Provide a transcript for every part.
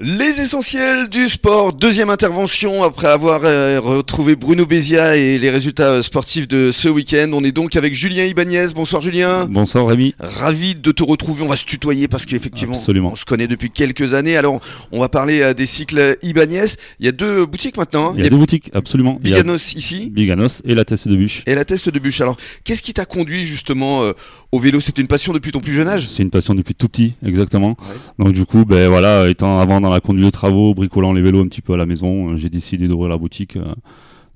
Les essentiels du sport, deuxième intervention après avoir euh, retrouvé Bruno Bézia et les résultats euh, sportifs de ce week-end. On est donc avec Julien Ibanez. Bonsoir Julien. Bonsoir Rémi. Ravi de te retrouver. On va se tutoyer parce qu'effectivement, on se connaît depuis quelques années. Alors, on va parler euh, des cycles Ibanez. Il y a deux boutiques maintenant. hein. Il y a deux boutiques, absolument. Biganos ici Biganos et la Teste de Bûche. et la Teste de Bûche. Alors, qu'est-ce qui t'a conduit justement euh, au vélo? C'était une passion depuis ton plus jeune âge? C'est une passion depuis tout petit, exactement. Donc du coup, ben voilà, étant avant dans la conduite de travaux, bricolant les vélos un petit peu à la maison, euh, j'ai décidé d'ouvrir la boutique, euh,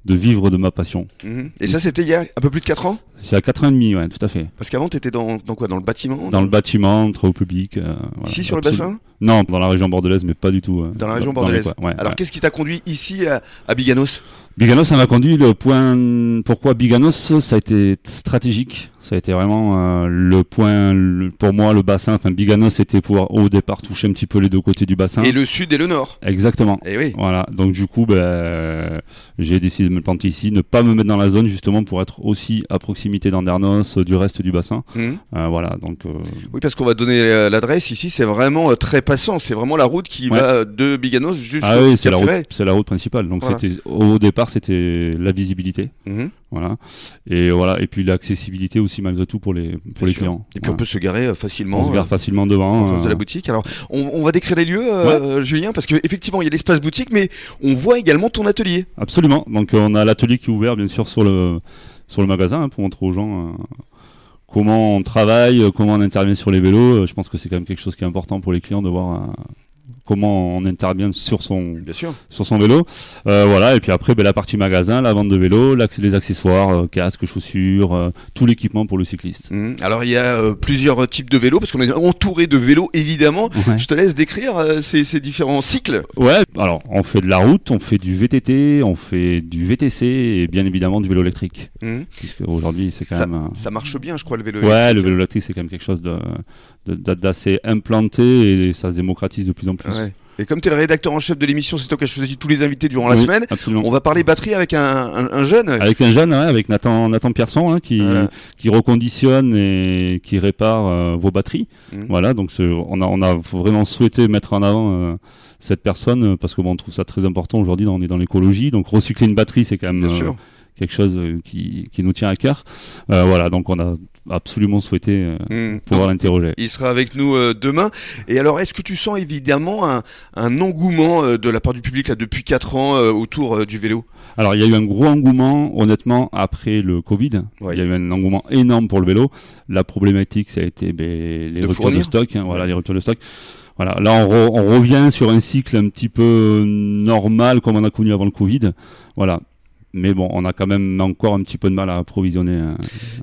de vivre de ma passion. Mhm. Et ça, c'était il y a un peu plus de 4 ans? C'est à 4 ans et demi, ouais, tout à fait. Parce qu'avant, t'étais dans, dans quoi? Dans le bâtiment? Dans le bâtiment, travaux publics. euh, voilà, Ici sur le bassin? Non, dans la région bordelaise, mais pas du tout. Dans la région bordelaise. ouais, Alors, ouais. qu'est-ce qui t'a conduit ici à, à Biganos? Biganos, ça m'a conduit le point. Pourquoi Biganos Ça a été stratégique. Ça a été vraiment euh, le point, le- pour moi, le bassin. Enfin, Biganos, c'était pouvoir au départ toucher un petit peu les deux côtés du bassin. Et le sud et le nord. Exactement. Eh oui. Voilà. Donc du coup, ben, j'ai décidé de me planter ici, ne pas me mettre dans la zone justement pour être aussi à proximité d'Andernos, euh, du reste du bassin. Mhm. Euh, voilà. Donc euh, Oui, parce qu'on va donner l'adresse ici. C'est vraiment très passant. C'est vraiment la route qui Ouais. va de Biganos jusqu'au ah oui, c'est la route, c'est la route principale. Donc Voilà. c'était au départ, c'était la visibilité. Mhm. Voilà. Et voilà. Et puis l'accessibilité aussi malgré tout pour les pour Bien les sûr. clients. Et puis Voilà. on peut se garer euh, facilement. On se euh, facilement devant. en face de euh, la boutique. Alors, on, on va décrire les lieux, euh, Julien, parce qu'effectivement, il y a l'espace boutique, mais on voit également ton atelier. Absolument. Donc on a l'atelier qui est ouvert bien sûr sur le sur le magasin hein, pour montrer aux gens euh, comment on travaille, comment on intervient sur les vélos. Je pense que c'est quand même quelque chose qui est important pour les clients de voir comment on intervient sur son sur son vélo. Euh, voilà. Et puis après ben, la partie magasin, la vente de vélo, les accessoires, euh, casques, chaussures, euh, tout l'équipement pour le cycliste. Mhm. Alors, il y a euh, plusieurs types de vélos, parce qu'on est entouré de vélos, évidemment. Ouais. Je te laisse décrire ces, ces différents cycles. Ouais, alors on fait de la route, on fait du VTT, on fait du VTC et bien évidemment du vélo électrique. Puisque aujourd'hui c'est quand ça, même. ça marche bien, je crois, le vélo. Ouais, le électrique. vélo électrique, c'est quand même quelque chose de, de- de- d'assez implanté et ça se démocratise de plus en plus. Ouais. Et comme tu es le rédacteur en chef de l'émission, c'est toi qui as choisi tous les invités durant la Oui, semaine. Absolument. On va parler batterie avec un, un- un jeune. Avec un jeune, ouais, avec Nathan, Nathan Pierson, hein, qui, Voilà. qui reconditionne et qui répare euh, vos batteries. Mhm. Voilà, donc on a, on a vraiment souhaité mettre en avant euh, cette personne parce que bon, on trouve ça très important aujourd'hui. On est dans l'écologie, donc recycler une batterie, c'est quand même Bien euh, sûr. Quelque chose euh, qui, qui nous tient à cœur. Euh, voilà, donc on a absolument souhaité euh, Mhm. pouvoir l'interroger. Il sera avec nous euh, demain. Et alors, est-ce que tu sens évidemment un, un engouement de la part du public là depuis 4 ans autour du vélo? Alors, il y a eu un gros engouement, honnêtement, après le Covid. Ouais. Il y a eu un engouement énorme pour le vélo. La problématique, ça a été ben, les De ruptures de stock. hein, voilà, les ruptures de stock. Voilà, là, on, re- on revient sur un cycle un petit peu normal comme on a connu avant le Covid. Voilà. Mais bon, on a quand même encore un petit peu de mal à approvisionner euh,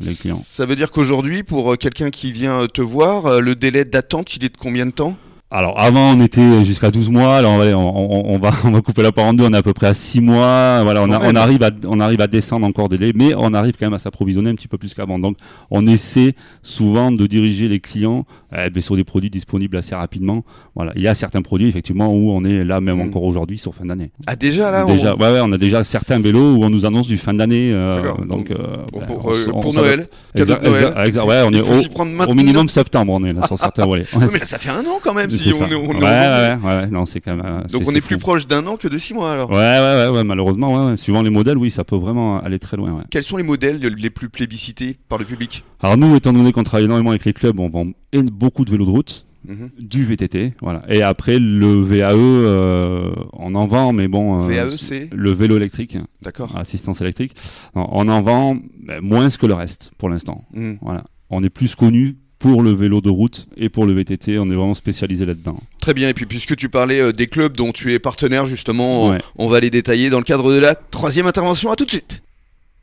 les clients. Ça veut dire qu'aujourd'hui, pour euh, quelqu'un qui vient te voir, euh, le délai d'attente, il est de combien de temps? Alors avant on était jusqu'à 12 mois, alors on va, on, on va on va couper la part en deux, on est à peu près à 6 mois, voilà, on, a- on arrive à on arrive à descendre encore des délais, mais on arrive quand même à s'approvisionner un petit peu plus qu'avant. Donc on essaie souvent de diriger les clients eh ben, sur des produits disponibles assez rapidement. Voilà, il y a certains produits effectivement où on est là même Mhm. encore aujourd'hui sur fin d'année. Ah déjà là on- Déjà, ouais, ouais, on a déjà certains vélos où on nous annonce du fin d'année, euh, D'accord. donc euh, pour, ben, pour, on euh, on pour. Noël, cadeau Exact, de Noël. ouais, on est au, minimum septembre, on est là sur certains. Oui, mais là, ça fait un an quand même. Si C'est on ça. est, on est ouais, au- ouais, ouais, ouais, non, c'est quand même. Donc on est plus proche d'un an que de 6 mois alors. Ouais, ouais, ouais, ouais, malheureusement, ouais, suivant les modèles, oui, ça peut vraiment aller très loin. Quels sont les modèles les plus plébiscités par le public? Alors nous, étant donné qu'on travaille énormément avec les clubs, on vend beaucoup de vélos de route, Mhm. du VTT, voilà. Et après le VAE, euh, on en vend, mais bon. euh, VAE, c'est le vélo électrique, D'accord. assistance électrique. On on en vend ben, moins que le reste pour l'instant. Mhm. Voilà. On est plus connu pour le vélo de route et pour le VTT. On est vraiment spécialisé là-dedans. Très bien. Et puis puisque tu parlais euh, des clubs dont tu es partenaire justement, on- Ouais. on va les détailler dans le cadre de la troisième intervention. À tout de suite.